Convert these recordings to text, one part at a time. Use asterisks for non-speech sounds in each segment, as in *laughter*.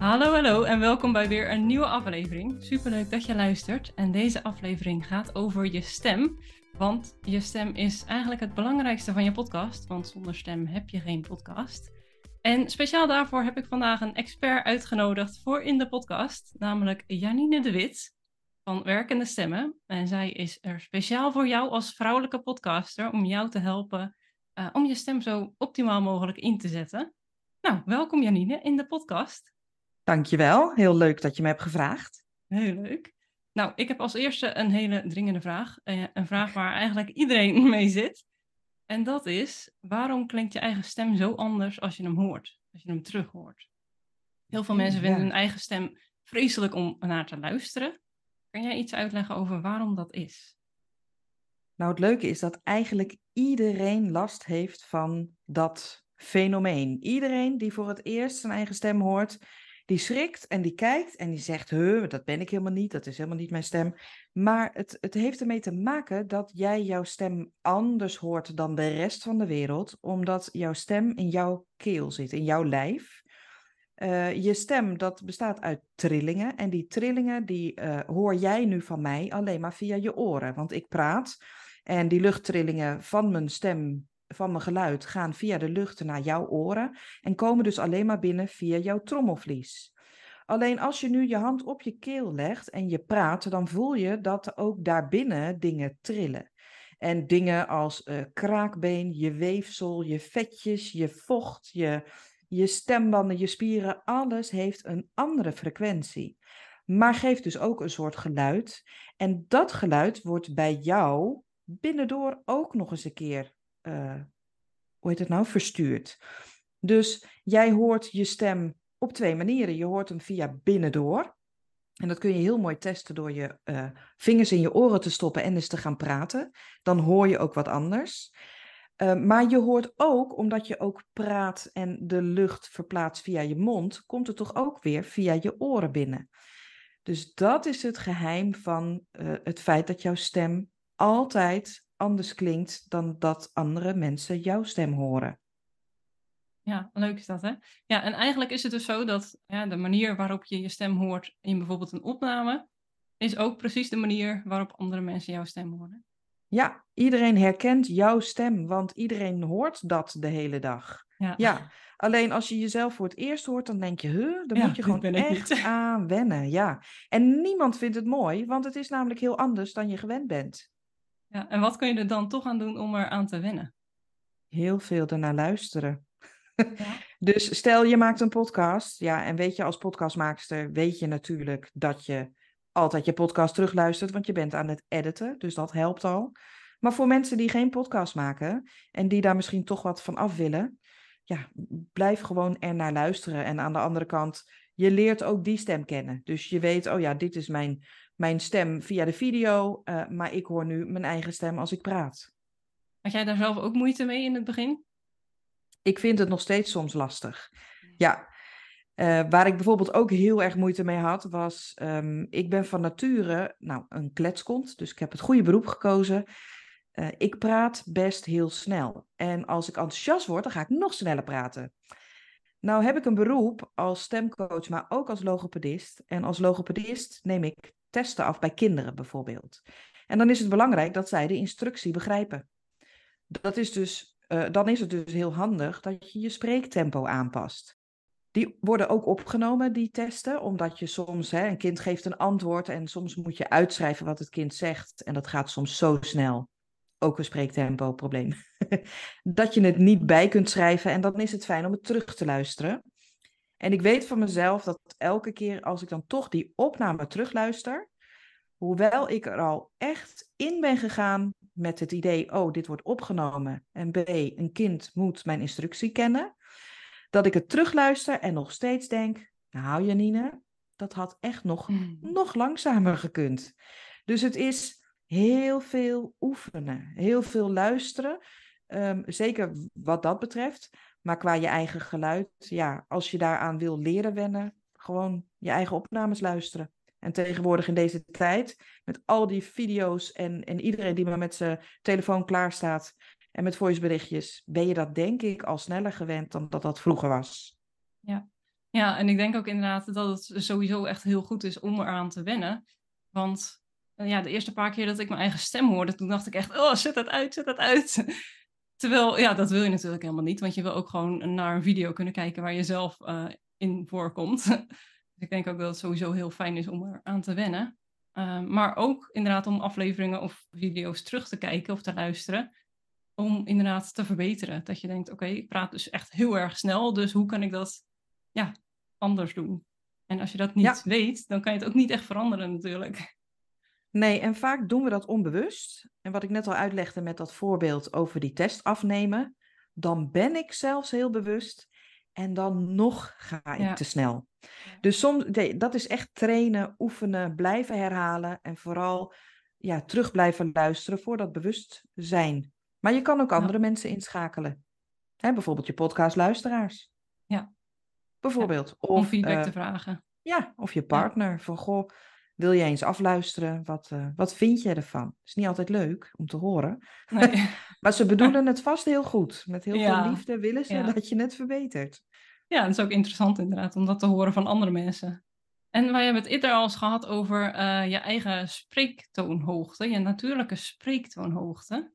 Hallo, hallo en welkom bij weer een nieuwe aflevering. Superleuk dat je luistert. En deze aflevering gaat over je stem. Want je stem is eigenlijk het belangrijkste van je podcast. Want zonder stem heb je geen podcast. En speciaal daarvoor heb ik vandaag een expert uitgenodigd voor in de podcast. Namelijk Janine de Wit van Werkende Stemmen. En zij is er speciaal voor jou als vrouwelijke podcaster om jou te helpen uh, om je stem zo optimaal mogelijk in te zetten. Nou, welkom Janine in de podcast. Dankjewel, heel leuk dat je me hebt gevraagd. Heel leuk. Nou, ik heb als eerste een hele dringende vraag. Uh, een vraag waar eigenlijk iedereen *laughs* mee zit. En dat is, waarom klinkt je eigen stem zo anders als je hem hoort? Als je hem terug hoort? Heel veel mensen vinden hun eigen stem vreselijk om naar te luisteren. Kan jij iets uitleggen over waarom dat is? Nou, het leuke is dat eigenlijk iedereen last heeft van dat fenomeen. Iedereen die voor het eerst zijn eigen stem hoort, die schrikt en die kijkt en die zegt, huh, dat ben ik helemaal niet, dat is helemaal niet mijn stem. Maar het, het heeft ermee te maken dat jij jouw stem anders hoort dan de rest van de wereld, omdat jouw stem in jouw keel zit, in jouw lijf. Uh, je stem, dat bestaat uit trillingen. En die trillingen, die uh, hoor jij nu van mij alleen maar via je oren. Want ik praat en die luchttrillingen van mijn stem, van mijn geluid, gaan via de lucht naar jouw oren. En komen dus alleen maar binnen via jouw trommelvlies. Alleen als je nu je hand op je keel legt en je praat, dan voel je dat ook daarbinnen dingen trillen. En dingen als uh, kraakbeen, je weefsel, je vetjes, je vocht, je je stembanden, je spieren, alles heeft een andere frequentie. Maar geeft dus ook een soort geluid. En dat geluid wordt bij jou binnendoor ook nog eens een keer, uh, hoe heet het nou, verstuurd. Dus jij hoort je stem op twee manieren. Je hoort hem via binnendoor. En dat kun je heel mooi testen door je uh, vingers in je oren te stoppen en eens te gaan praten. Dan hoor je ook wat anders. Uh, maar je hoort ook, omdat je ook praat en de lucht verplaatst via je mond, komt het toch ook weer via je oren binnen. Dus dat is het geheim van het feit dat jouw stem altijd anders klinkt dan dat andere mensen jouw stem horen. Ja, leuk is dat, hè? Ja, en eigenlijk is het dus zo dat ja, de manier waarop je je stem hoort in bijvoorbeeld een opname, is ook precies de manier waarop andere mensen jouw stem horen. Ja, iedereen herkent jouw stem, want iedereen hoort dat de hele dag. Ja. ja. Alleen als je jezelf voor het eerst hoort, dan denk je, huh, dan moet je gewoon echt *laughs* aan wennen. Ja. En niemand vindt het mooi, want het is namelijk heel anders dan je gewend bent. Ja, en wat kun je er dan toch aan doen om er aan te wennen? Heel veel ernaar luisteren. Ja. *laughs* dus stel je maakt een podcast, ja, en weet je als podcastmaakster, weet je natuurlijk dat je altijd je podcast terugluistert, want je bent aan het editen, dus dat helpt al. Maar voor mensen die geen podcast maken en die daar misschien toch wat van af willen, ja, blijf gewoon er naar luisteren. En aan de andere kant, je leert ook die stem kennen. Dus je weet, oh ja, dit is mijn, mijn stem via de video, uh, maar ik hoor nu mijn eigen stem als ik praat. Had jij daar zelf ook moeite mee in het begin? Ik vind het nog steeds soms lastig. Ja, uh, waar ik bijvoorbeeld ook heel erg moeite mee had, was, um, ik ben van nature nou, een kletskont, dus ik heb het goede beroep gekozen. Uh, ik praat best heel snel. En als ik enthousiast word, dan ga ik nog sneller praten. Nou heb ik een beroep als stemcoach, maar ook als logopedist. En als logopedist neem ik testen af bij kinderen bijvoorbeeld. En dan is het belangrijk dat zij de instructie begrijpen. Dat is dus, uh, dan is het dus heel handig dat je je spreektempo aanpast. Die worden ook opgenomen, die testen, omdat je soms, hè, een kind geeft een antwoord en soms moet je uitschrijven wat het kind zegt. En dat gaat soms zo snel. Ook een spreektempo-probleem. *laughs* dat je het niet bij kunt schrijven en dan is het fijn om het terug te luisteren. En ik weet van mezelf dat elke keer als ik dan toch die opname terugluister, hoewel ik er al echt in ben gegaan met het idee, oh, dit wordt opgenomen en B, een kind moet mijn instructie kennen, dat ik het terugluister en nog steeds denk, nou Janine, dat had echt nog, mm. nog langzamer gekund. Dus het is heel veel oefenen, heel veel luisteren. Um, zeker wat dat betreft. Maar qua je eigen geluid, ja, als je daaraan wil leren wennen, gewoon je eigen opnames luisteren. En tegenwoordig in deze tijd, met al die video's en, en iedereen die maar met zijn telefoon klaar staat, en met voiceberichtjes ben je dat denk ik al sneller gewend dan dat dat vroeger was. Ja, Ja, en ik denk ook inderdaad dat het sowieso echt heel goed is om eraan te wennen. Want eh, ja, de eerste paar keer dat ik mijn eigen stem hoorde, toen dacht ik echt, oh, zet dat uit, zet dat uit. Terwijl, ja, dat wil je natuurlijk helemaal niet, want je wil ook gewoon naar een video kunnen kijken waar je zelf uh, in voorkomt. dus *laughs* ik denk ook dat het sowieso heel fijn is om eraan te wennen. Uh, maar ook inderdaad om afleveringen of video's terug te kijken of te luisteren. Om inderdaad te verbeteren. Dat je denkt, oké, ik praat dus echt heel erg snel, dus hoe kan ik dat ja, anders doen? En als je dat niet weet, dan kan je het ook niet echt veranderen natuurlijk. Nee, en vaak doen we dat onbewust. En wat ik net al uitlegde met dat voorbeeld over die test afnemen, dan ben ik zelfs heel bewust en dan nog ga ik te snel. Dus soms, dat is echt trainen, oefenen, blijven herhalen en vooral ja, terug blijven luisteren voor dat bewustzijn. Maar je kan ook andere mensen inschakelen. Hè, bijvoorbeeld je podcastluisteraars. Ja. Bijvoorbeeld. Of, Om feedback uh, te vragen. Ja, of je partner. Van goh, wil je eens afluisteren? Wat, uh, wat vind je ervan? is niet altijd leuk om te horen. Nee. *laughs* maar ze bedoelen het vast heel goed. Met heel veel liefde willen ze dat je het verbetert. Ja, dat is ook interessant inderdaad om dat te horen van andere mensen. En wij hebben het eerder al eens gehad over uh, je eigen spreektoonhoogte, je natuurlijke spreektoonhoogte.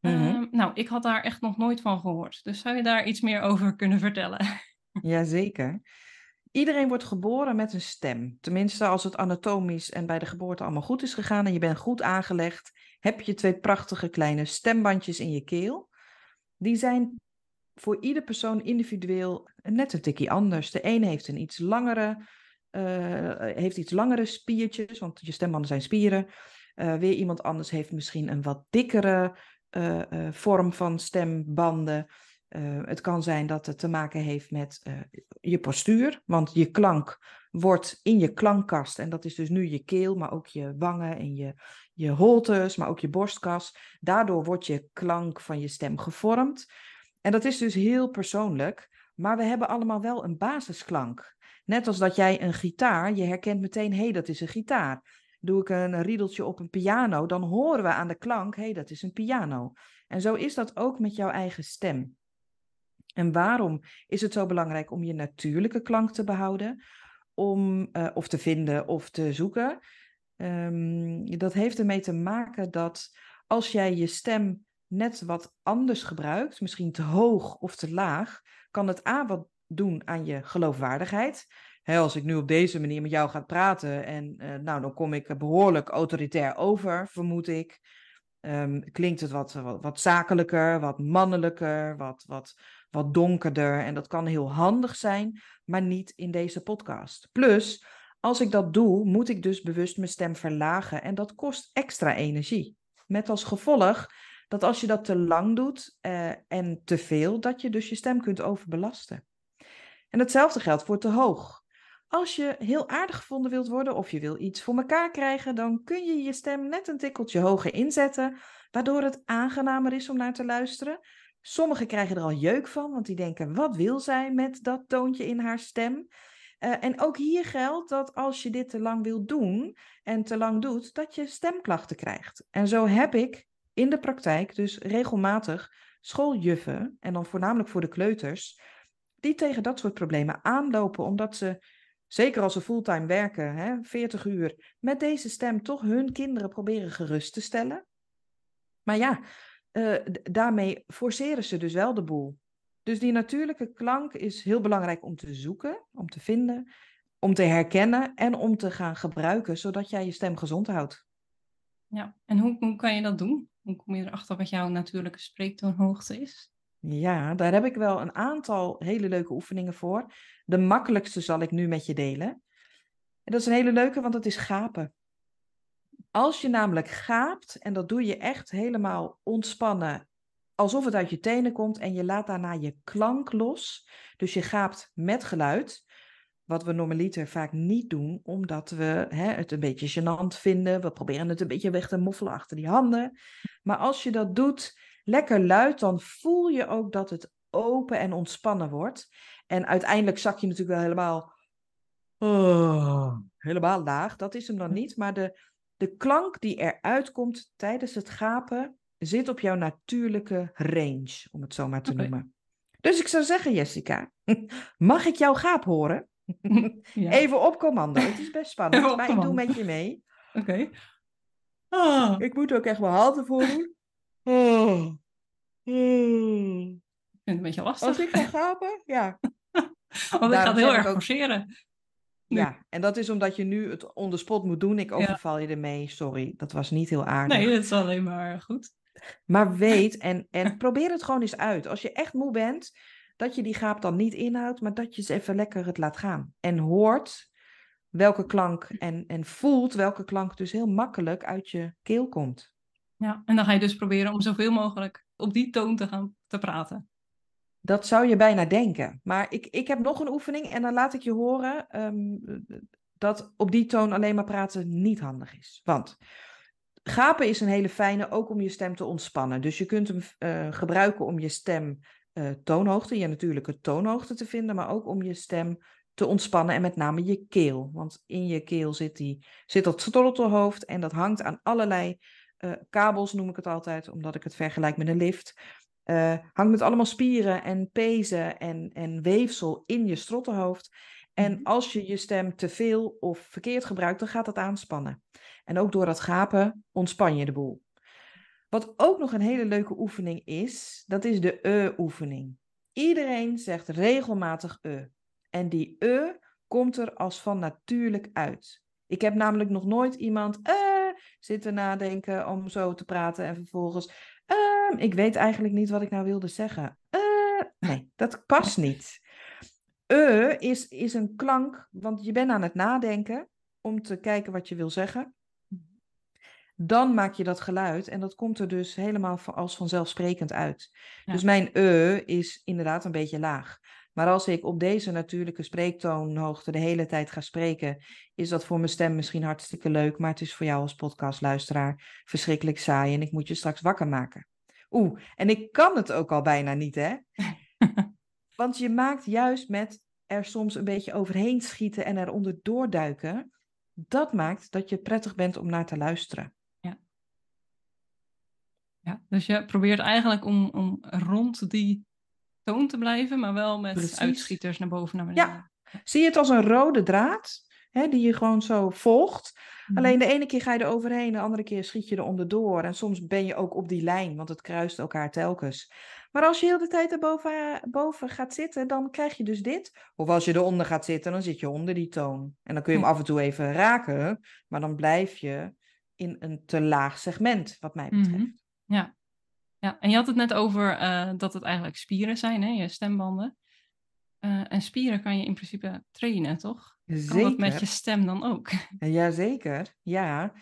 Mm -hmm. nou, ik had daar echt nog nooit van gehoord. Dus zou je daar iets meer over kunnen vertellen? Jazeker. Iedereen wordt geboren met een stem. Tenminste, als het anatomisch en bij de geboorte allemaal goed is gegaan en je bent goed aangelegd, heb je twee prachtige kleine stembandjes in je keel. Die zijn voor ieder persoon individueel net een tikje anders. De ene heeft een iets langere, uh, heeft iets langere spiertjes, want je stembanden zijn spieren. Uh, weer iemand anders heeft misschien een wat dikkere uh, vorm van stembanden. Het kan zijn dat het te maken heeft met je postuur, want je klank wordt in je klankkast, en dat is dus nu je keel, maar ook je wangen en je, je holtes, maar ook je borstkas. Daardoor wordt je klank van je stem gevormd. En dat is dus heel persoonlijk, maar we hebben allemaal wel een basisklank. Net als dat jij een gitaar, je herkent meteen, hé, hey, dat is een gitaar. Doe ik een riedeltje op een piano, dan horen we aan de klank, hé, hey, dat is een piano. En zo is dat ook met jouw eigen stem. En waarom is het zo belangrijk om je natuurlijke klank te behouden? Om, uh, of te vinden of te zoeken? Um, dat heeft ermee te maken dat als jij je stem net wat anders gebruikt, misschien te hoog of te laag, kan het A wat doen aan je geloofwaardigheid. als ik nu op deze manier met jou ga praten en uh, nou, dan kom ik behoorlijk autoritair over, vermoed ik. Um, klinkt het wat, wat, wat, zakelijker, wat mannelijker, wat, wat, wat donkerder. En dat kan heel handig zijn, maar niet in deze podcast. Plus, als ik dat doe, moet ik dus bewust mijn stem verlagen en dat kost extra energie. Met als gevolg dat als je dat te lang doet uh, en te veel, dat je dus je stem kunt overbelasten. En hetzelfde geldt voor te hoog. Als je heel aardig gevonden wilt worden of je wil iets voor elkaar krijgen, dan kun je je stem net een tikkeltje hoger inzetten, waardoor het aangenamer is om naar te luisteren. Sommigen krijgen er al jeuk van, want die denken: wat wil zij met dat toontje in haar stem? Uh, en ook hier geldt dat als je dit te lang wilt doen en te lang doet, dat je stemklachten krijgt. En zo heb ik in de praktijk dus regelmatig schooljuffen, en dan voornamelijk voor de kleuters, die tegen dat soort problemen aanlopen, omdat ze, zeker als ze fulltime werken, hè, 40 uur, met deze stem toch hun kinderen proberen gerust te stellen. Maar ja, uh, daarmee forceren ze dus wel de boel. Dus die natuurlijke klank is heel belangrijk om te zoeken, om te vinden, om te herkennen en om te gaan gebruiken, zodat jij je stem gezond houdt. Ja, en hoe, hoe kan je dat doen? Hoe kom je erachter wat jouw natuurlijke spreektoonhoogte is? Ja, daar heb ik wel een aantal hele leuke oefeningen voor. De makkelijkste zal ik nu met je delen. En dat is een hele leuke, want dat is gapen. Als je namelijk gaapt, en dat doe je echt helemaal ontspannen, alsof het uit je tenen komt, en je laat daarna je klank los. Dus je gaapt met geluid. Wat we normaliter vaak niet doen, omdat we hè, het een beetje gênant vinden. We proberen het een beetje weg te moffelen achter die handen. Maar als je dat doet, lekker luid, dan voel je ook dat het open en ontspannen wordt. En uiteindelijk zak je natuurlijk wel helemaal, oh, helemaal laag. Dat is hem dan niet. Maar de, de klank die eruit komt tijdens het gapen zit op jouw natuurlijke range, om het zo maar te noemen. Dus ik zou zeggen, Jessica, *laughs* mag ik jouw gaap horen? *laughs* Ja. Even op commando. Het is best spannend, maar ik doe met je mee. Oké. Ah, Ik moet ook echt mijn handen voor doen. Oh. Oh. ik vind het een beetje lastig. Als ik ga gapen, ja. *laughs* Want ik ga het heel erg ook- forceren. Ja, en dat is omdat je nu het on the spot moet doen. Ik overval je ermee. Sorry, dat was niet heel aardig. Nee, dat is alleen maar goed. Maar weet en, en *laughs* probeer het gewoon eens uit. Als je echt moe bent, dat je die gaap dan niet inhoudt, maar dat je eens even lekker het laat gaan. En hoort welke klank en, en voelt welke klank dus heel makkelijk uit je keel komt. Ja, en dan ga je dus proberen om zoveel mogelijk op die toon te gaan te praten. Dat zou je bijna denken. Maar ik, ik heb nog een oefening en dan laat ik je horen ehm, dat op die toon alleen maar praten niet handig is. Want gapen is een hele fijne, ook om je stem te ontspannen. Dus je kunt hem eh, gebruiken om je stem eh, toonhoogte, je natuurlijke toonhoogte te vinden, maar ook om je stem te ontspannen en met name je keel. Want in je keel zit, die, zit dat sleutelhoofd en dat hangt aan allerlei eh, kabels, noem ik het altijd, omdat ik het vergelijk met een lift. Eh, hangt met allemaal spieren en pezen en, en weefsel in je strottenhoofd. En Mhm. als je je stem te veel of verkeerd gebruikt, dan gaat dat aanspannen. En ook door dat gapen ontspan je de boel. Wat ook nog een hele leuke oefening is, dat is de e-oefening. Iedereen zegt regelmatig e. En die e komt er als van natuurlijk uit. Ik heb namelijk nog nooit iemand eh zitten nadenken om zo te praten en vervolgens ehm, ik weet eigenlijk niet wat ik nou wilde zeggen. Eh, nee, dat past *laughs* niet. E is, is een klank, want je bent aan het nadenken om te kijken wat je wil zeggen. Dan maak je dat geluid en dat komt er dus helemaal als vanzelfsprekend uit. Ja. Dus mijn e is inderdaad een beetje laag. Maar als ik op deze natuurlijke spreektoonhoogte de hele tijd ga spreken, is dat voor mijn stem misschien hartstikke leuk, maar het is voor jou als podcastluisteraar verschrikkelijk saai en ik moet je straks wakker maken. Oeh, en ik kan het ook al bijna niet, hè? *laughs* Want je maakt juist met er soms een beetje overheen schieten en eronder doorduiken, dat maakt dat je prettig bent om naar te luisteren. Ja, dus je probeert eigenlijk om, om rond die toon te blijven, maar wel met Precies. uitschieters naar boven naar beneden. Zie je het als een rode draad, hè, die je gewoon zo volgt. Mhm. Alleen de ene keer ga je er overheen, de andere keer schiet je er onderdoor. En soms ben je ook op die lijn, want het kruist elkaar telkens. Maar als je heel de tijd erboven boven gaat zitten, dan krijg je dus dit. Of als je eronder gaat zitten, dan zit je onder die toon. En dan kun je hem af en toe even raken, maar dan blijf je in een te laag segment, wat mij betreft. Mhm. Ja. Ja, en je had het net over eh, dat het eigenlijk spieren zijn, hè, je stembanden. Eh, en spieren kan je in principe trainen, toch? Kan Zeker. dat met je stem dan ook? *laughs* Jazeker, ja.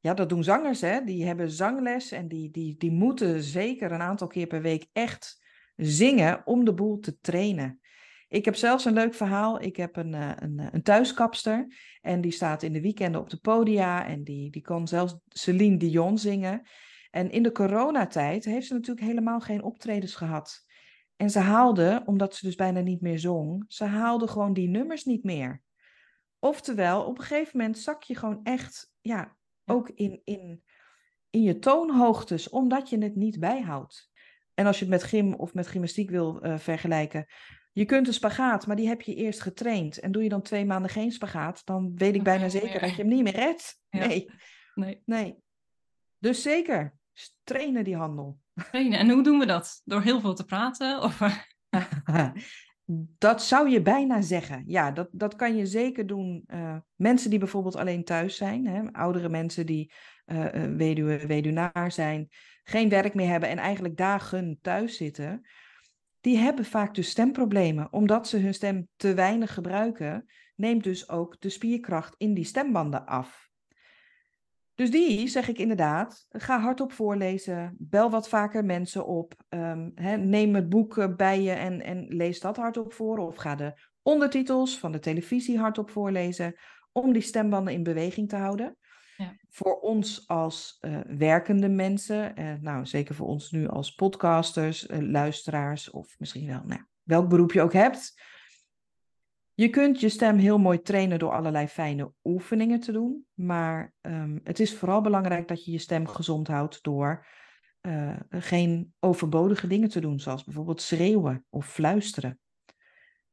Ja, dat doen zangers, hè. Die hebben zangles en die, die, die moeten zeker een aantal keer per week echt zingen om de boel te trainen. Ik heb zelfs een leuk verhaal. Ik heb een, eh, een, een thuiskapster en die staat in de weekenden op de podia en die, die kan zelfs Celine Dion zingen. En in de coronatijd heeft ze natuurlijk helemaal geen optredens gehad. En ze haalde, omdat ze dus bijna niet meer zong, ze haalde gewoon die nummers niet meer. Oftewel, op een gegeven moment zak je gewoon echt, ja, ook in, in, in je toonhoogtes, omdat je het niet bijhoudt. En als je het met gym of met gymnastiek wil eh, vergelijken, je kunt een spagaat, maar die heb je eerst getraind. En doe je dan twee maanden geen spagaat, dan weet ik bijna zeker dat je hem niet meer redt. Nee, Nee, nee. Dus zeker, trainen die handel. trainen. En hoe doen we dat? Door heel veel te praten? Of, *laughs* Dat zou je bijna zeggen. Ja, dat, dat kan je zeker doen. eh, mensen die bijvoorbeeld alleen thuis zijn, hè, oudere mensen die weduwe, weduwnaar zijn, geen werk meer hebben en eigenlijk dagen thuis zitten, die hebben vaak dus stemproblemen. Omdat ze hun stem te weinig gebruiken, neemt dus ook de spierkracht in die stembanden af. Dus die zeg ik inderdaad, ga hardop voorlezen, bel wat vaker mensen op, ehm, neem het boek eh, bij je en, en lees dat hardop voor. Of ga de ondertitels van de televisie hardop voorlezen, om die stembanden in beweging te houden. Ja. Voor ons als eh, werkende mensen, eh, nou zeker voor ons nu als podcasters, luisteraars of misschien wel nou, welk beroep je ook hebt. Je kunt je stem heel mooi trainen door allerlei fijne oefeningen te doen. Maar ehm, het is vooral belangrijk dat je je stem gezond houdt door eh, geen overbodige dingen te doen, zoals bijvoorbeeld schreeuwen of fluisteren.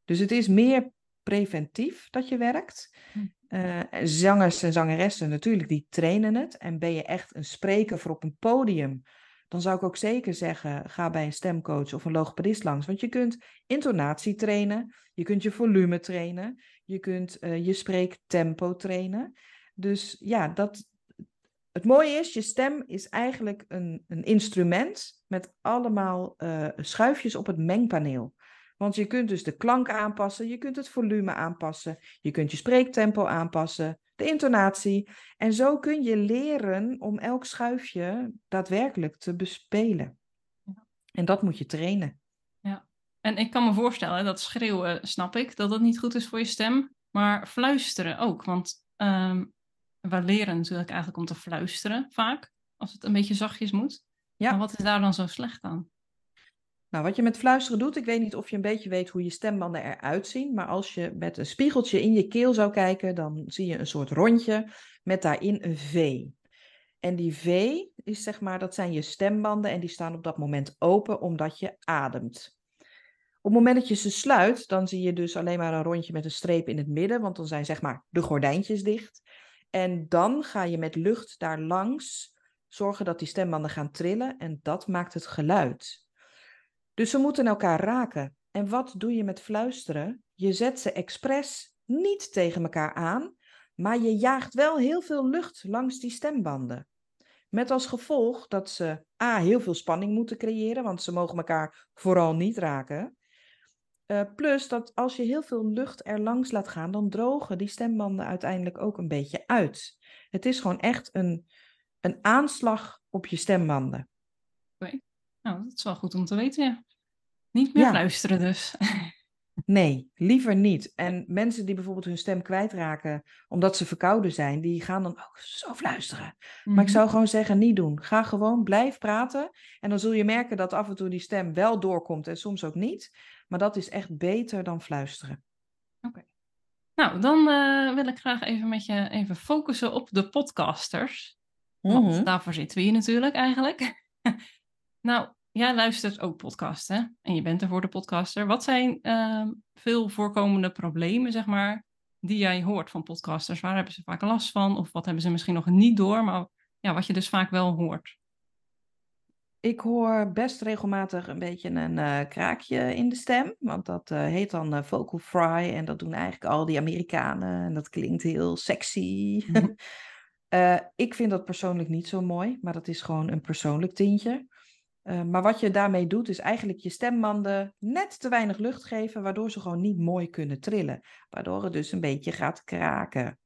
Dus het is meer preventief dat je werkt. Hm. Uh, zangers en zangeressen natuurlijk, die trainen het. En ben je echt een spreker voor op een podium, dan zou ik ook zeker zeggen, ga bij een stemcoach of een logopedist langs. Want je kunt intonatie trainen, je kunt je volume trainen, je kunt uh, je spreektempo trainen. Dus ja, dat, het mooie is, je stem is eigenlijk een, een instrument met allemaal uh, schuifjes op het mengpaneel. Want je kunt dus de klank aanpassen, je kunt het volume aanpassen, je kunt je spreektempo aanpassen, de intonatie. En zo kun je leren om elk schuifje daadwerkelijk te bespelen. En dat moet je trainen. Ja, en ik kan me voorstellen dat schreeuwen, snap ik, dat dat niet goed is voor je stem. Maar fluisteren ook, want um, we leren natuurlijk eigenlijk om te fluisteren vaak, als het een beetje zachtjes moet. Ja. Maar wat is daar dan zo slecht aan? Nou, wat je met fluisteren doet, ik weet niet of je een beetje weet hoe je stembanden eruit zien, maar als je met een spiegeltje in je keel zou kijken, dan zie je een soort rondje met daarin een V. En die V is zeg maar, dat zijn je stembanden en die staan op dat moment open omdat je ademt. Op het moment dat je ze sluit, dan zie je dus alleen maar een rondje met een streep in het midden, want dan zijn zeg maar de gordijntjes dicht. En dan ga je met lucht daar langs zorgen dat die stembanden gaan trillen en dat maakt het geluid. Dus ze moeten elkaar raken. En wat doe je met fluisteren? Je zet ze expres niet tegen elkaar aan, maar je jaagt wel heel veel lucht langs die stembanden. Met als gevolg dat ze A, heel veel spanning moeten creëren, want ze mogen elkaar vooral niet raken. Uh, plus dat als je heel veel lucht er langs laat gaan, dan drogen die stembanden uiteindelijk ook een beetje uit. Het is gewoon echt een, een aanslag op je stembanden. Oké, nou dat is wel goed om te weten, ja. Niet meer luisteren dus. *laughs* Nee, liever niet. En mensen die bijvoorbeeld hun stem kwijtraken omdat ze verkouden zijn, die gaan dan ook zo fluisteren. Maar ik mhm. zou gewoon zeggen, niet doen. Ga gewoon, blijf praten. En dan zul je merken dat af en toe die stem wel doorkomt en soms ook niet. Maar dat is echt beter dan fluisteren. Oké. Nou, dan uh, wil ik graag even met je even focussen op de podcasters. Want mhm. daarvoor zitten we hier natuurlijk eigenlijk. *laughs* nou, jij luistert ook podcasten en je bent er voor de podcaster. Wat zijn uh, veel voorkomende problemen, zeg maar, die jij hoort van podcasters? Waar hebben ze vaak last van? Of wat hebben ze misschien nog niet door, maar ja, wat je dus vaak wel hoort? Ik hoor best regelmatig een beetje een uh, kraakje in de stem, want dat uh, heet dan uh, vocal fry en dat doen eigenlijk al die Amerikanen en dat klinkt heel sexy. Mm *laughs* ik vind dat persoonlijk niet zo mooi, maar dat is gewoon een persoonlijk tintje. Uh, maar wat je daarmee doet, is eigenlijk je stembanden net te weinig lucht geven, waardoor ze gewoon niet mooi kunnen trillen. Waardoor het dus een beetje gaat kraken.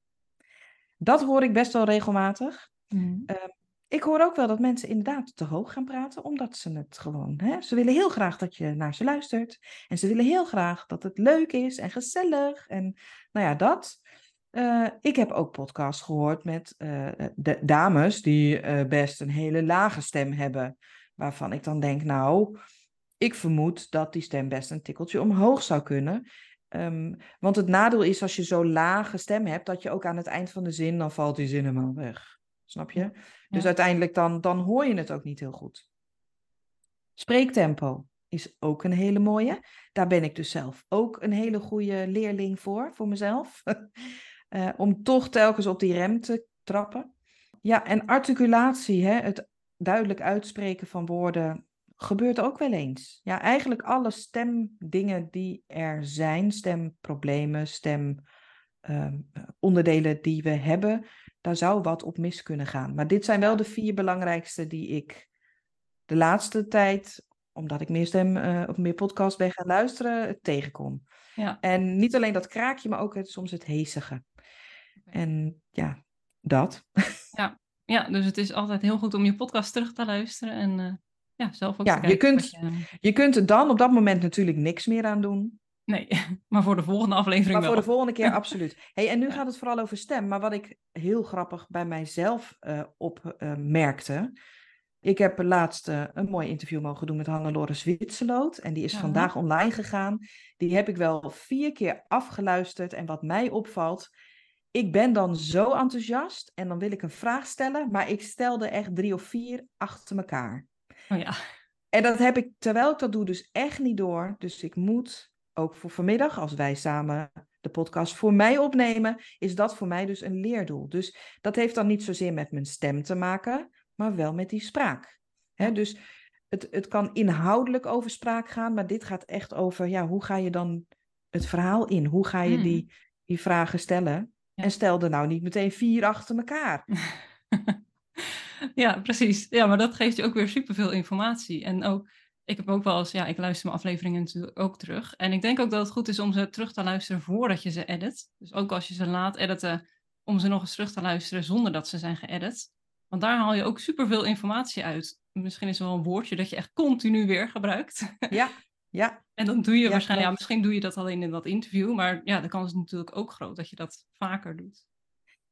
Dat hoor ik best wel regelmatig. Mm. Uh, ik hoor ook wel dat mensen inderdaad te hoog gaan praten, omdat ze het gewoon. Hè, ze willen heel graag dat je naar ze luistert. En ze willen heel graag dat het leuk is en gezellig. En nou ja, dat. Uh, ik heb ook podcasts gehoord met de dames die best een hele lage stem hebben waarvan ik dan denk, nou, ik vermoed dat die stem best een tikkeltje omhoog zou kunnen. Um, want het nadeel is als je zo lage stem hebt, dat je ook aan het eind van de zin, dan valt die zin helemaal weg. Snap je? Dus uiteindelijk dan, dan hoor je het ook niet heel goed. Spreektempo is ook een hele mooie. Daar ben ik dus zelf ook een hele goede leerling voor, voor mezelf. uh, *laughs* om toch telkens op die rem te trappen. Ja, en articulatie, hè, het duidelijk uitspreken van woorden gebeurt ook wel eens. Ja, eigenlijk alle stemdingen die er zijn, stemproblemen, stemonderdelen ehm, die we hebben, daar zou wat op mis kunnen gaan. Maar dit zijn wel de vier belangrijkste die ik de laatste tijd, omdat ik meer stem uh, of meer podcast ben gaan luisteren, tegenkom. Ja. En niet alleen dat kraakje, maar ook het, soms het hezige. En ja, dat. Ja, ja, dus het is altijd heel goed om je podcast terug te luisteren en uh, ja, zelf ook ja, te kijken. Je kunt, je... je kunt er dan op dat moment natuurlijk niks meer aan doen. Nee, *laughs* maar voor de volgende aflevering maar wel. voor de volgende keer *laughs* absoluut. Hey, en nu gaat het vooral over stem. Maar wat ik heel grappig bij mijzelf uh, opmerkte... Uh, ik heb laatst uh, een mooi interview mogen doen met Hannelore Zwitserloot. En die is vandaag online gegaan. Die heb ik wel vier keer afgeluisterd. En wat mij opvalt, ik ben dan zo enthousiast en dan wil ik een vraag stellen, maar ik stelde echt drie of vier achter elkaar. Oh ja. En dat heb ik, terwijl ik dat doe, dus echt niet door. Dus ik moet ook voor vanmiddag, als wij samen de podcast voor mij opnemen, is dat voor mij dus een leerdoel. Dus dat heeft dan niet zozeer met mijn stem te maken, maar wel met die spraak. Hè? Dus het, het kan inhoudelijk over spraak gaan, maar dit gaat echt over, ja, hoe ga je dan het verhaal in? Hoe ga je die, Hmm. die vragen stellen? En stel er nou niet meteen vier achter elkaar. *laughs* ja, precies. Ja, maar dat geeft je ook weer superveel informatie. En ook, ik heb ook wel eens, ja, ik luister mijn afleveringen natuurlijk ook terug. En ik denk ook dat het goed is om ze terug te luisteren voordat je ze edit. Dus ook als je ze laat editen, om ze nog eens terug te luisteren zonder dat ze zijn geëdit. Want daar haal je ook superveel informatie uit. Misschien is er wel een woordje dat je echt continu weer gebruikt. Ja, *laughs* ja, En dan doe je Ja, waarschijnlijk, ja, misschien doe je dat alleen in dat interview, maar ja, de kans is natuurlijk ook groot dat je dat vaker doet.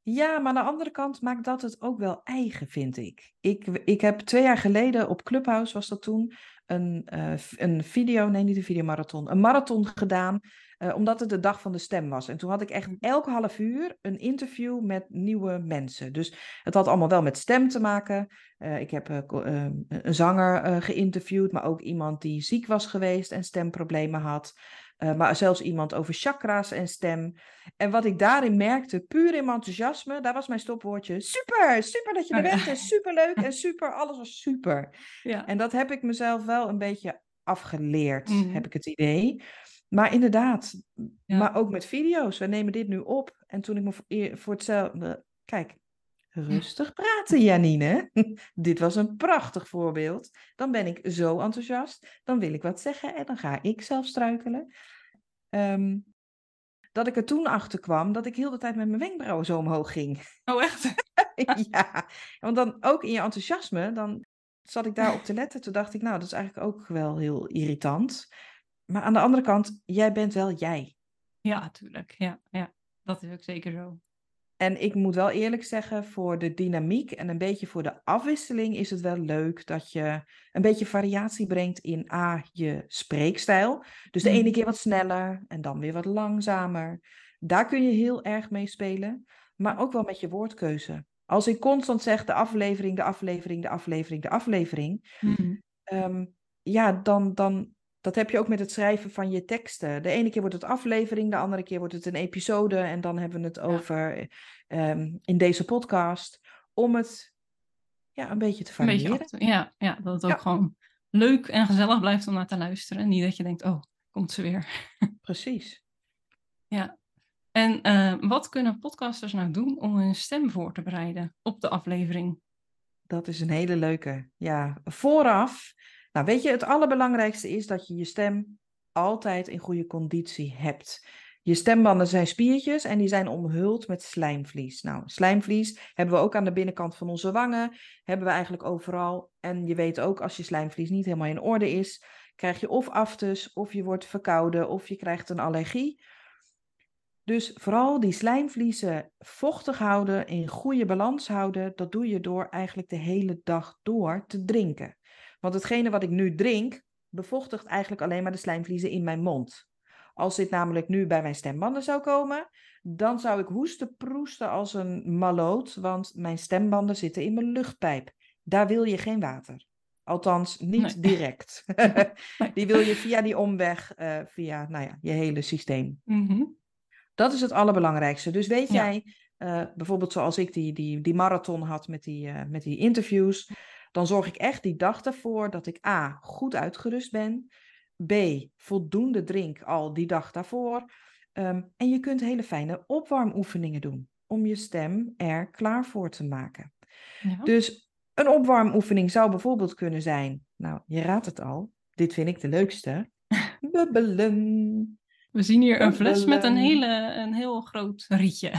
Ja, maar aan de andere kant maakt dat het ook wel eigen, vind ik. Ik, ik heb twee jaar geleden op Clubhouse, was dat toen, een, eh, een video, nee niet een videomarathon, een marathon gedaan, eh, omdat het de dag van de stem was. En toen had ik echt elke half uur een interview met nieuwe mensen. Dus het had allemaal wel met stem te maken. Eh, ik heb eh, ko- eh, een zanger geïnterviewd, maar ook iemand die ziek was geweest en stemproblemen had. Eh, maar zelfs iemand over chakra's en stem. En wat ik daarin merkte, puur in mijn enthousiasme, daar was mijn stopwoordje. Super, super dat je er ja. bent en super leuk en *laughs* super, alles was super. Ja. En dat heb ik mezelf wel een beetje afgeleerd, Mhm. heb ik het idee. Maar inderdaad, Ja. maar ook met video's. We nemen dit nu op. En toen ik me voor hetzelfde... Kijk, rustig praten, Janine. *laughs* dit was een prachtig voorbeeld. Dan ben ik zo enthousiast. Dan wil ik wat zeggen en dan ga ik zelf struikelen. Ehm, dat ik er toen achter kwam dat ik heel de tijd met mijn wenkbrauwen zo omhoog ging. Oh, echt? *laughs* ja, want dan ook in je enthousiasme, dan zat ik daar op te letten. Toen dacht ik, nou, dat is eigenlijk ook wel heel irritant. Maar aan de andere kant, jij bent wel jij. Ja, natuurlijk. Ja, ja, dat is ook zeker zo. En ik moet wel eerlijk zeggen, voor de dynamiek en een beetje voor de afwisseling is het wel leuk dat je een beetje variatie brengt in A, je spreekstijl. Dus de Mhm. ene keer wat sneller en dan weer wat langzamer. Daar kun je heel erg mee spelen, maar ook wel met je woordkeuze. Als ik constant zeg de aflevering, de aflevering, de aflevering, de aflevering, Mhm. Ehm, ja, dan, dan, dat heb je ook met het schrijven van je teksten. De ene keer wordt het aflevering, de andere keer wordt het een episode. En dan hebben we het over ehm, in deze podcast. Om het ja, een beetje te Een beetje variëren. ja, ja, dat het ook Ja. gewoon leuk en gezellig blijft om naar te luisteren. Niet dat je denkt, oh, komt ze weer. *laughs* Precies. Ja. En eh, wat kunnen podcasters nou doen om hun stem voor te bereiden op de aflevering? Dat is een hele leuke. Ja, vooraf. Nou, weet je, het allerbelangrijkste is dat je je stem altijd in goede conditie hebt. Je stembanden zijn spiertjes en die zijn omhuld met slijmvlies. Nou, slijmvlies hebben we ook aan de binnenkant van onze wangen, hebben we eigenlijk overal. En je weet ook, als je slijmvlies niet helemaal in orde is, krijg je of aftes, of je wordt verkouden, of je krijgt een allergie. Dus vooral die slijmvliezen vochtig houden, in goede balans houden, dat doe je door eigenlijk de hele dag door te drinken. Want hetgene wat ik nu drink, bevochtigt eigenlijk alleen maar de slijmvliezen in mijn mond. Als dit namelijk nu bij mijn stembanden zou komen, dan zou ik hoesten proesten als een maloot, want mijn stembanden zitten in mijn luchtpijp. Daar wil je geen water. Althans, niet Nee. direct. *laughs* *laughs* die wil je via die omweg, eh, via nou ja, je hele systeem. Mhm. Dat is het allerbelangrijkste. Dus weet Ja. jij, eh, bijvoorbeeld zoals ik die, die, die marathon had met die, eh, met die interviews, dan zorg ik echt die dag ervoor dat ik A, goed uitgerust ben, B, voldoende drink al die dag daarvoor. Ehm, en je kunt hele fijne opwarmoefeningen doen om je stem er klaar voor te maken. Ja. Dus een opwarmoefening zou bijvoorbeeld kunnen zijn, nou, je raadt het al, dit vind ik de leukste, *laughs* bubbelen. We zien hier een fles met een, hele, een heel groot rietje.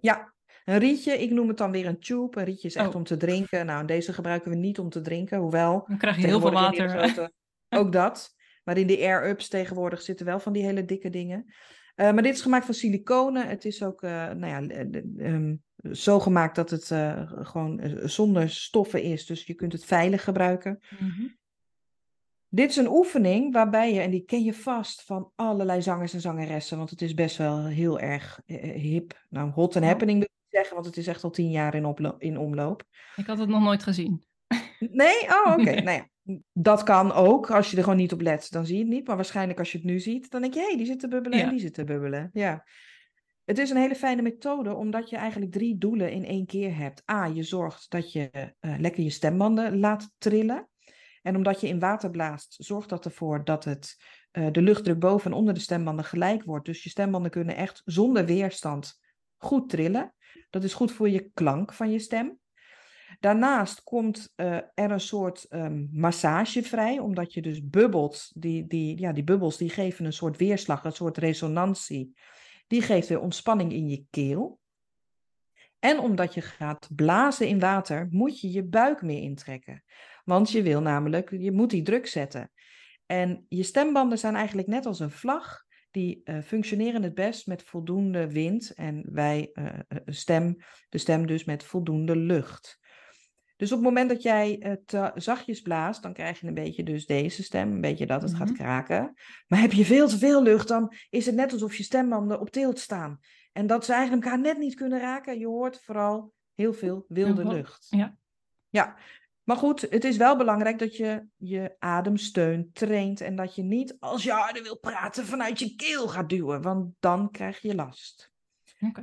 Ja, een rietje. Ik noem het dan weer een tube. Een rietje is echt Oh. om te drinken. Nou, deze gebruiken we niet om te drinken. Hoewel, Dan krijg je heel veel water. grote- ook dat. Maar in die air-ups tegenwoordig zitten wel van die hele dikke dingen. Eh, maar dit is gemaakt van siliconen. Het is ook eh, nou ja, eh, eh, ehm, zo gemaakt dat het eh, gewoon eh, zonder stoffen is. Dus je kunt het veilig gebruiken. Mhm. Dit is een oefening waarbij je, en die ken je vast van allerlei zangers en zangeressen, want het is best wel heel erg eh, eh, hip. Nou, hot en Ja. happening zeggen, want het is echt al tien jaar in, oplo- in omloop. Ik had het nog nooit gezien. Nee? Oh, oké. *laughs* Nou ja. dat kan ook. Als je er gewoon niet op let, dan zie je het niet. Maar waarschijnlijk als je het nu ziet, dan denk je, hé, hey, die zit te bubbelen Ja. en die zit te bubbelen. Ja. Het is een hele fijne methode, omdat je eigenlijk drie doelen in één keer hebt. A, je zorgt dat je eh, lekker je stembanden laat trillen. En omdat je in water blaast, zorgt dat ervoor dat het, eh, de luchtdruk boven en onder de stembanden gelijk wordt. Dus je stembanden kunnen echt zonder weerstand goed trillen. Dat is goed voor je klank van je stem. Daarnaast komt eh, er een soort ehm, massage vrij, omdat je dus bubbelt. Die, die, ja, die bubbels die geven een soort weerslag, een soort resonantie. Die geeft weer ontspanning in je keel. En omdat je gaat blazen in water, moet je je buik meer intrekken. Want je wil namelijk, je moet die druk zetten. En je stembanden zijn eigenlijk net als een vlag. Die eh, functioneren het best met voldoende wind en wij eh, eh, stem, de stem dus met voldoende lucht. Dus op het moment dat jij het zachtjes blaast, dan krijg je een beetje dus deze stem, een beetje dat het gaat Mhm. kraken. Maar heb je veel te veel lucht, dan is het net alsof je stembanden op tilt staan. En dat ze eigenlijk elkaar net niet kunnen raken. Je hoort vooral heel veel wilde lucht. ja. Ja, maar goed, het is wel belangrijk dat je je ademsteun traint en dat je niet als je harder wil praten vanuit je keel gaat duwen, want dan krijg je last.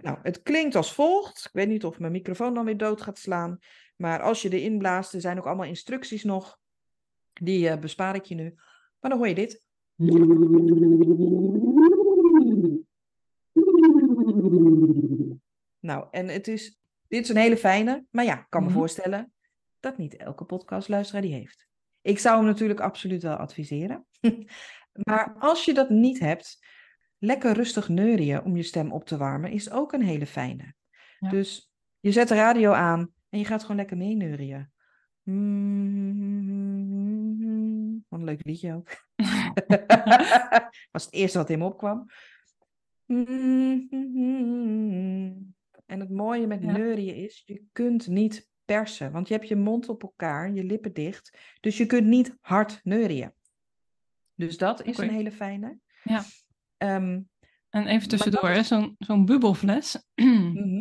Nou, het klinkt als volgt. Ik weet niet of mijn microfoon dan weer dood gaat slaan. Maar als je erin blaast, er zijn ook allemaal instructies nog. Die eh, bespaar ik je nu. Maar dan hoor je dit. Nou, en het is, dit is een hele fijne. Maar ja, ik kan me Mhm. voorstellen dat niet elke podcastluisteraar die heeft. Ik zou hem natuurlijk absoluut wel adviseren. *laughs* maar als je dat niet hebt, lekker rustig neurien om je stem op te warmen is ook een hele fijne. Ja. Dus je zet de radio aan en je gaat gewoon lekker meeneurien. *laughs* Wat een leuk liedje ook. *laughs* was het eerste wat in me opkwam. En het mooie met Ja. neurien is, je kunt niet persen, want je hebt je mond op elkaar, je lippen dicht, dus je kunt niet hard neurien. Dus dat is een hele fijne. Ja. Ehm, En even tussendoor, hè, zo'n zo'n bubbelfles. *clears throat* mhm.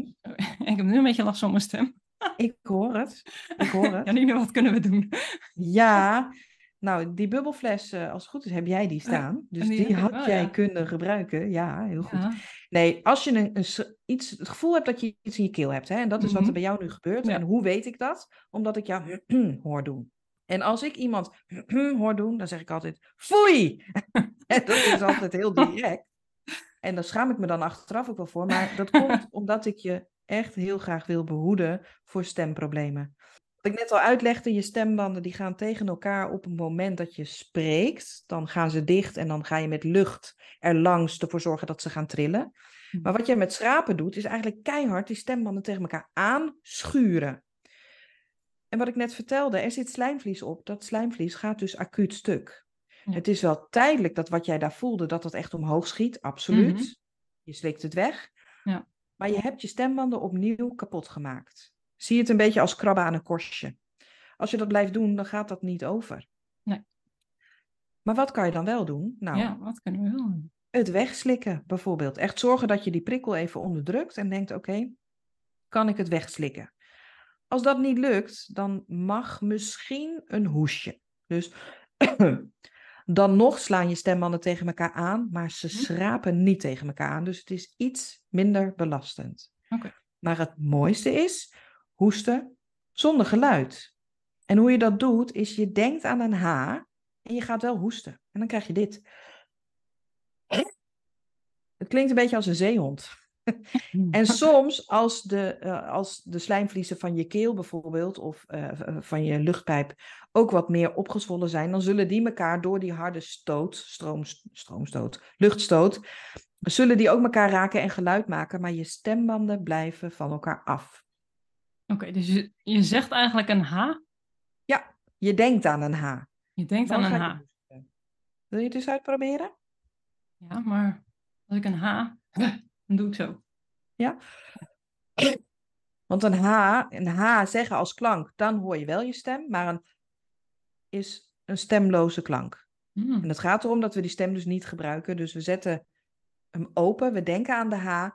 ik heb nu een beetje last van mijn stem. Ik hoor het. Ik hoor *laughs* het. Janine, wat kunnen we doen? Ja, *laughs* nou, die bubbelfles, eh, als het goed is, heb jij die staan. Dus die had wel, jij ja. kunnen gebruiken. Ja, heel goed. Ja. Nee, als je een, iets, het gevoel hebt dat je iets in je keel hebt, hè, en dat is wat Mhm. er bij jou nu gebeurt. En hoe weet ik dat? Omdat ik jou *clears throat* hoor doen. En als ik iemand *clears throat* hoor doen, dan zeg ik altijd, foei! *laughs* En dat is altijd heel direct. En daar schaam ik me dan achteraf ook wel voor. Maar dat komt *laughs* omdat ik je echt heel graag wil behoeden voor stemproblemen. Wat ik net al uitlegde, je stembanden die gaan tegen elkaar op het moment dat je spreekt. Dan gaan ze dicht en dan ga je met lucht er langs ervoor zorgen dat ze gaan trillen. Maar wat jij met schrapen doet, is eigenlijk keihard die stembanden tegen elkaar aanschuren. En wat ik net vertelde, er zit slijmvlies op. Dat slijmvlies gaat dus acuut stuk. Ja. Het is wel tijdelijk dat wat jij daar voelde, dat dat echt omhoog schiet. Absoluut. Mhm. Je slikt het weg. Ja. Maar je hebt je stembanden opnieuw kapot gemaakt. Zie het een beetje als krabben aan een korstje. Als je dat blijft doen, dan gaat dat niet over. Nee. Maar wat kan je dan wel doen? Nou, Ja, wat kunnen we wel doen? het wegslikken bijvoorbeeld. Echt zorgen dat je die prikkel even onderdrukt en denkt: oké, kan ik het wegslikken? Als dat niet lukt, dan mag misschien een hoesje. Dus *clears throat* dan nog slaan je stembanden tegen elkaar aan, maar ze Hm. schrapen niet tegen elkaar aan. Dus het is iets minder belastend. Oké. Maar het mooiste is hoesten zonder geluid. En hoe je dat doet, is je denkt aan een H en je gaat wel hoesten. En dan krijg je dit. Het klinkt een beetje als een zeehond. En soms, als de, eh, als de slijmvliezen van je keel bijvoorbeeld, of eh, van je luchtpijp, ook wat meer opgezwollen zijn, dan zullen die elkaar door die harde stoot, stroom, stroomstoot, luchtstoot, zullen die ook elkaar raken en geluid maken, maar je stembanden blijven van elkaar af. Oké, dus je, je zegt eigenlijk een H. Je denkt aan een H. Je denkt Dan aan een je H. Wil je het eens uitproberen? Ja, maar als ik een H, dan doe ik zo. Want een H, een H zeggen als klank, dan hoor je wel je stem, maar een is een stemloze klank. Hmm. En het gaat erom dat we die stem dus niet gebruiken. Dus we zetten hem open, we denken aan de H.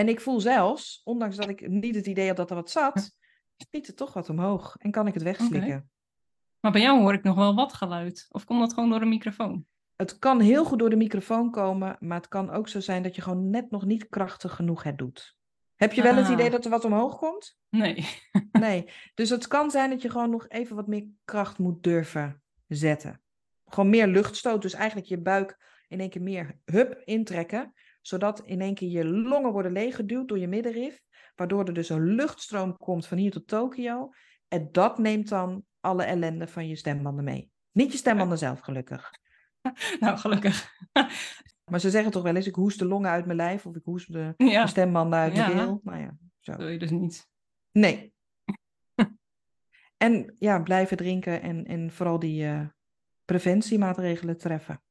En ik voel zelfs, ondanks dat ik niet het idee had dat er wat zat, schiet het toch wat omhoog en kan ik het wegslikken. Maar bij jou hoor ik nog wel wat geluid. Of komt dat gewoon door de microfoon? Het kan heel goed door de microfoon komen, maar het kan ook zo zijn dat je gewoon net nog niet krachtig genoeg het doet. Heb je wel het Ah. idee dat er wat omhoog komt? Nee. *laughs* Nee. Dus het kan zijn dat je gewoon nog even wat meer kracht moet durven zetten. Gewoon meer luchtstoot. Dus eigenlijk je buik in één keer meer hup intrekken. Zodat in één keer je longen worden leeggeduwd door je middenrif. Waardoor er dus een luchtstroom komt van hier tot Tokio. En dat neemt dan alle ellende van je stembanden mee. Niet je stembanden zelf, gelukkig. *laughs* Nou, gelukkig. *laughs* Maar ze zeggen toch wel eens, ik hoest de longen uit mijn lijf. Of ik hoest de, Ja, de stembanden uit mijn Ja. keel. Nou ja, zo. dat wil je dus niet. Nee. *laughs* en ja, blijven drinken en, en vooral die eh, preventiemaatregelen treffen.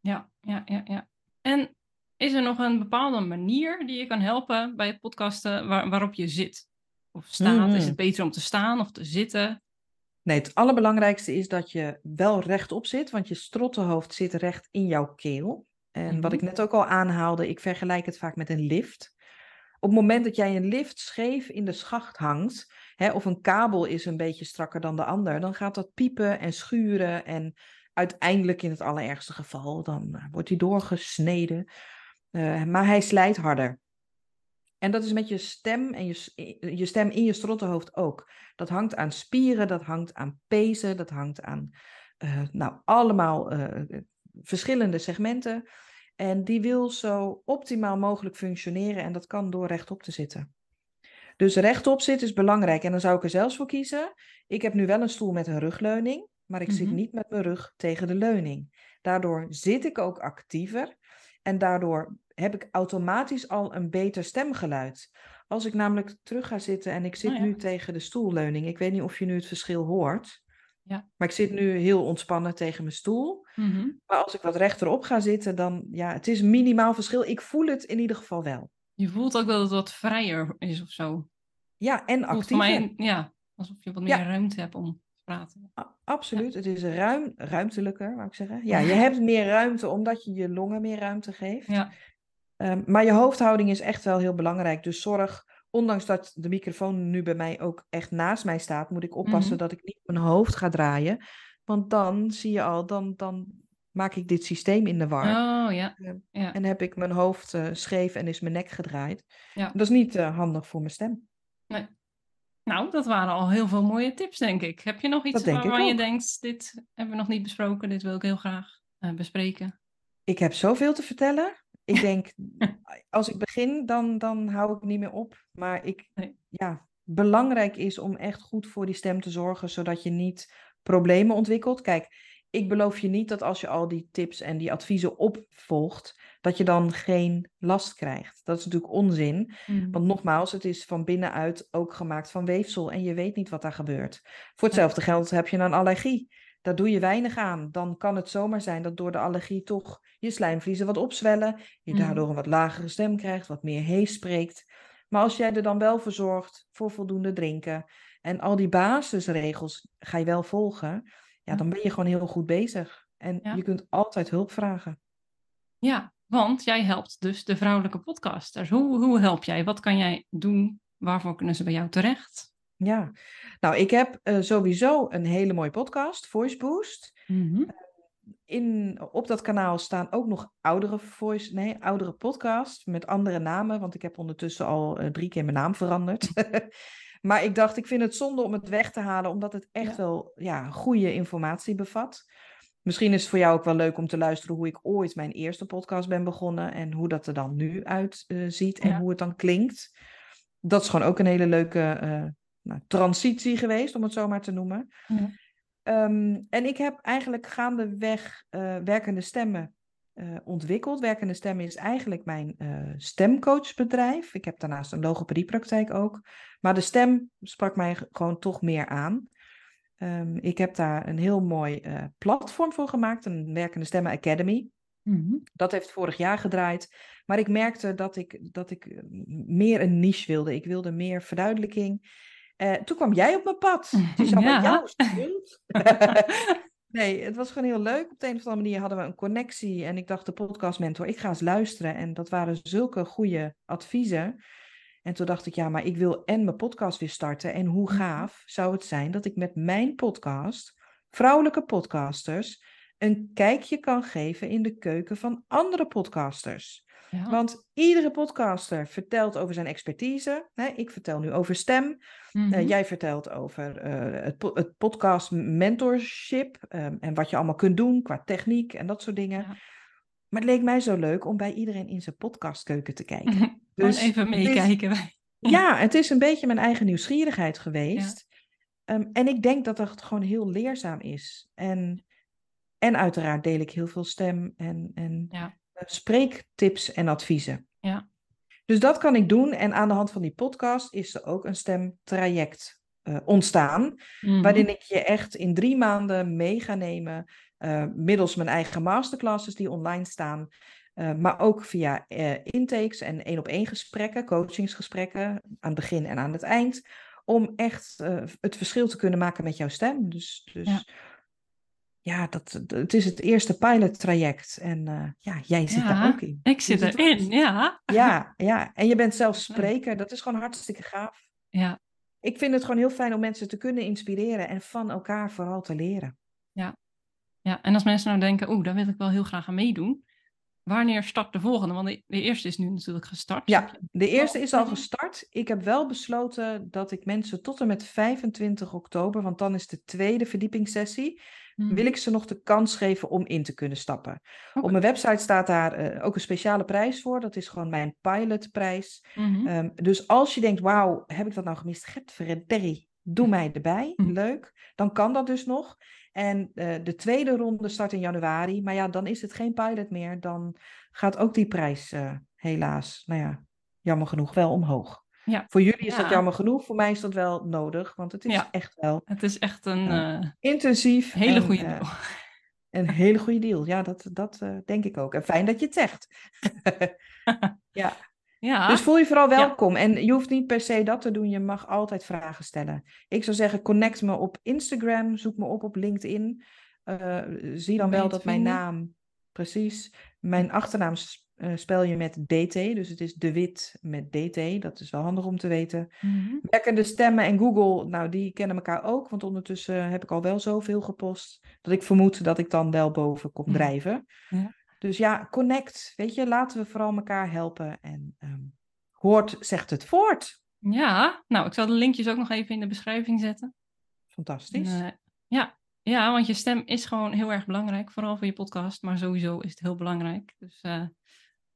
Ja, ja, ja, ja. En is er nog een bepaalde manier die je kan helpen bij het podcasten waar, waarop je zit? Of staat? Is Mhm. het beter om te staan of te zitten? Nee, het allerbelangrijkste is dat je wel rechtop zit, want je strottenhoofd zit recht in jouw keel. En wat Mhm. ik net ook al aanhaalde, ik vergelijk het vaak met een lift. Op het moment dat jij een lift scheef in de schacht hangt, hè, of een kabel is een beetje strakker dan de ander, dan gaat dat piepen en schuren en uiteindelijk in het allerergste geval, dan eh, wordt hij doorgesneden. Eh, maar hij slijt harder. En dat is met je stem en je, je stem in je strottenhoofd ook. Dat hangt aan spieren, dat hangt aan pezen, dat hangt aan eh, nou, allemaal eh, verschillende segmenten. En die wil zo optimaal mogelijk functioneren en dat kan door rechtop te zitten. Dus rechtop zitten is belangrijk en dan zou ik er zelfs voor kiezen. Ik heb nu wel een stoel met een rugleuning, maar ik zit Mhm. niet met mijn rug tegen de leuning. Daardoor zit ik ook actiever en daardoor heb ik automatisch al een beter stemgeluid. Als ik namelijk terug ga zitten en ik zit Oh ja. nu tegen de stoelleuning, ik weet niet of je nu het verschil hoort, Ja. maar ik zit nu heel ontspannen tegen mijn stoel. Mhm. Maar als ik wat rechterop ga zitten, dan ja, het is minimaal verschil. Ik voel het in ieder geval wel. Je voelt ook dat het wat vrijer is of zo. Ja, en actiever. mij, ja, alsof je wat meer Ja. ruimte hebt om praten. Absoluut, het is ruim, ruimtelijker, wou ik zeggen. Ja, je hebt meer ruimte omdat je je longen meer ruimte geeft. Ja, Ehm, maar je hoofdhouding is echt wel heel belangrijk. Dus zorg, ondanks dat de microfoon nu bij mij ook echt naast mij staat, moet ik oppassen Mhm. dat ik niet mijn hoofd ga draaien. Want dan zie je al, dan, dan maak ik dit systeem in de war. oh ja. Ja. ja. En heb ik mijn hoofd eh, scheef en is mijn nek gedraaid. Ja. Dat is niet eh, handig voor mijn stem. Nou, dat waren al heel veel mooie tips, denk ik. Heb je nog iets waarvan je denkt, dit hebben we nog niet besproken, dit wil ik heel graag eh, bespreken? Ik heb zoveel te vertellen. Ik denk, *laughs* als ik begin, dan, dan hou ik niet meer op. Maar ik, Nee. ja, belangrijk is om echt goed voor die stem te zorgen, zodat je niet problemen ontwikkelt. Kijk, ik beloof je niet dat als je al die tips en die adviezen opvolgt, dat je dan geen last krijgt. Dat is natuurlijk onzin. Mhm. Want nogmaals, het is van binnenuit ook gemaakt van weefsel en je weet niet wat daar gebeurt. Voor hetzelfde geld heb je een allergie. Daar doe je weinig aan. Dan kan het zomaar zijn dat door de allergie toch je slijmvliezen wat opzwellen. Je Mhm. daardoor een wat lagere stem krijgt, wat meer hees spreekt. Maar als jij er dan wel voor zorgt, voor voldoende drinken en al die basisregels ga je wel volgen, ja, dan ben je gewoon heel goed bezig. En Ja. je kunt altijd hulp vragen. Ja, want jij helpt dus de vrouwelijke podcasters. Hoe, hoe help jij? Wat kan jij doen? Waarvoor kunnen ze bij jou terecht? Ja, nou, ik heb eh, sowieso een hele mooie podcast, Voice Boost. Mhm. in, op dat kanaal staan ook nog oudere voice, nee, oudere podcasts met andere namen, want ik heb ondertussen al eh, drie keer mijn naam veranderd. *laughs* maar ik dacht, ik vind het zonde om het weg te halen, omdat het echt Ja. wel ja, goede informatie bevat. Misschien is het voor jou ook wel leuk om te luisteren hoe ik ooit mijn eerste podcast ben begonnen en hoe dat er dan nu uitziet ziet en Ja. hoe het dan klinkt. Dat is gewoon ook een hele leuke eh, nou, transitie geweest, om het zo maar te noemen. Ja. Ehm, en ik heb eigenlijk gaandeweg eh werkende stemmen eh, ontwikkeld. Werkende stemmen is eigenlijk mijn eh, stemcoachbedrijf. Ik heb daarnaast een logopediepraktijk ook. Maar de stem sprak mij gewoon toch meer aan. Ehm, ik heb daar een heel mooi eh, platform voor gemaakt, een Werkende Stemmen Academy. Mhm. Dat heeft vorig jaar gedraaid. Maar ik merkte dat ik, dat ik meer een niche wilde. Ik wilde meer verduidelijking. Toen kwam jij op mijn pad. *laughs* Het is allemaal Ja. jouw schuld. *laughs* nee, het was gewoon heel leuk. Op de een of andere manier hadden we een connectie. En ik dacht, de podcastmentor, ik ga eens luisteren. En dat waren zulke goede adviezen. En toen dacht ik, ja, maar ik wil en mijn podcast weer starten. En hoe Mhm. gaaf zou het zijn dat ik met mijn podcast, vrouwelijke podcasters, een kijkje kan geven in de keuken van andere podcasters. Ja. Want iedere podcaster vertelt over zijn expertise. Hè? Ik vertel nu over stem. Mhm. Eh, jij vertelt over eh, het, po- het podcast mentorship ehm, en wat je allemaal kunt doen qua techniek en dat soort dingen. Ja. Maar het leek mij zo leuk om bij iedereen in zijn podcastkeuken te kijken. *laughs* Dus even meekijken. *laughs* Ja, het is een beetje mijn eigen nieuwsgierigheid geweest. Ehm, en ik denk dat het gewoon heel leerzaam is. En, en uiteraard deel ik heel veel stem en, en Ja. Eh, spreektips en adviezen. Ja. Dus dat kan ik doen. En aan de hand van die podcast is er ook een stemtraject eh, ontstaan. Mhm. Waarin ik je echt in drie maanden mee ga nemen. eh, middels mijn eigen masterclasses die online staan. maar ook via intakes en één op één gesprekken, coachingsgesprekken. Aan het begin en aan het eind. Om echt het verschil te kunnen maken met jouw stem. Dus, dus Ja. Ja, dat, het is het eerste pilottraject. En eh, ja, jij zit daar Ja, ook in. Ik zit erin, ja. Ja, *laughs* ja, en je bent zelf spreker. Dat is gewoon hartstikke gaaf. Ja, Ik vind het gewoon heel fijn om mensen te kunnen inspireren en van elkaar vooral te leren. ja. En als mensen nou denken, oeh, daar wil ik wel heel graag aan meedoen. Wanneer start de volgende? Want de, de eerste is nu natuurlijk gestart. Ja, de eerste is al gestart. Ik heb wel besloten dat ik mensen tot en met 25 oktober, want dan is de tweede verdiepingssessie. Wil ik ze nog de kans geven om in te kunnen stappen. Op mijn website staat daar eh, ook een speciale prijs voor. Dat is gewoon mijn pilotprijs. Mhm. Ehm, dus als je denkt, wauw, heb ik dat nou gemist? Getverderrie, doe mij erbij. Leuk. Dan kan dat dus nog. En eh, de tweede ronde start in januari. Maar ja, dan is het geen pilot meer. Dan gaat ook die prijs eh, helaas, nou ja, jammer genoeg wel omhoog. Ja. Voor jullie is dat Ja. jammer genoeg. Voor mij is dat wel nodig. Want het is Ja. echt wel Het is echt een Ja. eh, intensief. hele en, goede eh, deal. een hele goede deal. Ja, dat, dat eh, denk ik ook. En fijn dat je het zegt. *laughs* Ja, Dus voel je vooral Ja. welkom. En je hoeft niet per se dat te doen. Je mag altijd vragen stellen. Ik zou zeggen, connect me op Instagram. Zoek me op op LinkedIn. Zie dan wel dat mijn naam... Precies. Mijn achternaam eh, spel je met DT. Dus het is De Wit met DT. Dat is wel handig om te weten. Werkende stemmen en Google, nou die kennen elkaar ook. Want ondertussen heb ik al wel zoveel gepost. Dat ik vermoed dat ik dan wel boven kom Mhm. drijven. Dus ja, connect. Weet je, laten we vooral elkaar helpen. En ehm, hoort, zegt het voort. ja, nou, ik zal de linkjes ook nog even in de beschrijving zetten. Fantastisch. Eh, ja. ja, want je stem is gewoon heel erg belangrijk, vooral voor je podcast, maar sowieso is het heel belangrijk. Dus eh,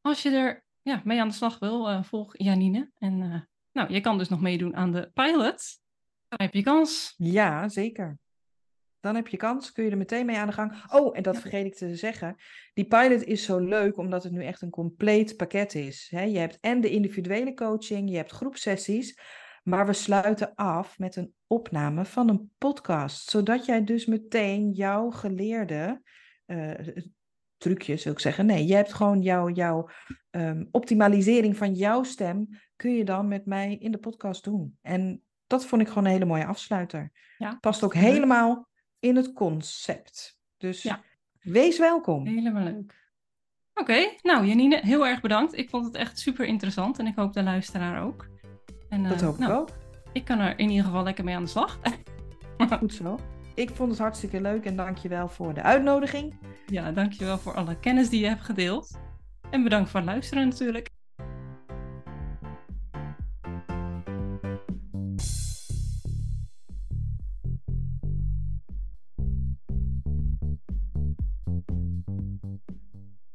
als je er ja, mee aan de slag wil, eh, volg Janine. En eh, nou, je kan dus nog meedoen aan de pilot. Dan heb je kans. Ja, zeker. Dan heb je kans, kun je er meteen mee aan de gang. Oh, en dat vergeet ik te zeggen. Die pilot is zo leuk omdat het nu echt een compleet pakket is. Je hebt en de individuele coaching, je hebt groepsessies. Maar we sluiten af met een opname van een podcast. Zodat jij dus meteen jouw geleerde eh, trucjes, wil ik zeggen. Nee, je hebt gewoon jouw, jouw ehm, optimalisering van jouw stem. Kun je dan met mij in de podcast doen. En dat vond ik gewoon een hele mooie afsluiter Ja, past ook helemaal in het concept. Dus Ja. wees welkom. Helemaal leuk. Oké, nou Janine, heel erg bedankt. Ik vond het echt super interessant en ik hoop de luisteraar ook. En, Dat eh, hoop ik nou, ook. Ik kan er in ieder geval lekker mee aan de slag. Goed zo. Ik vond het hartstikke leuk en dank je wel voor de uitnodiging. Ja, dankjewel voor alle kennis die je hebt gedeeld. En bedankt voor het luisteren natuurlijk.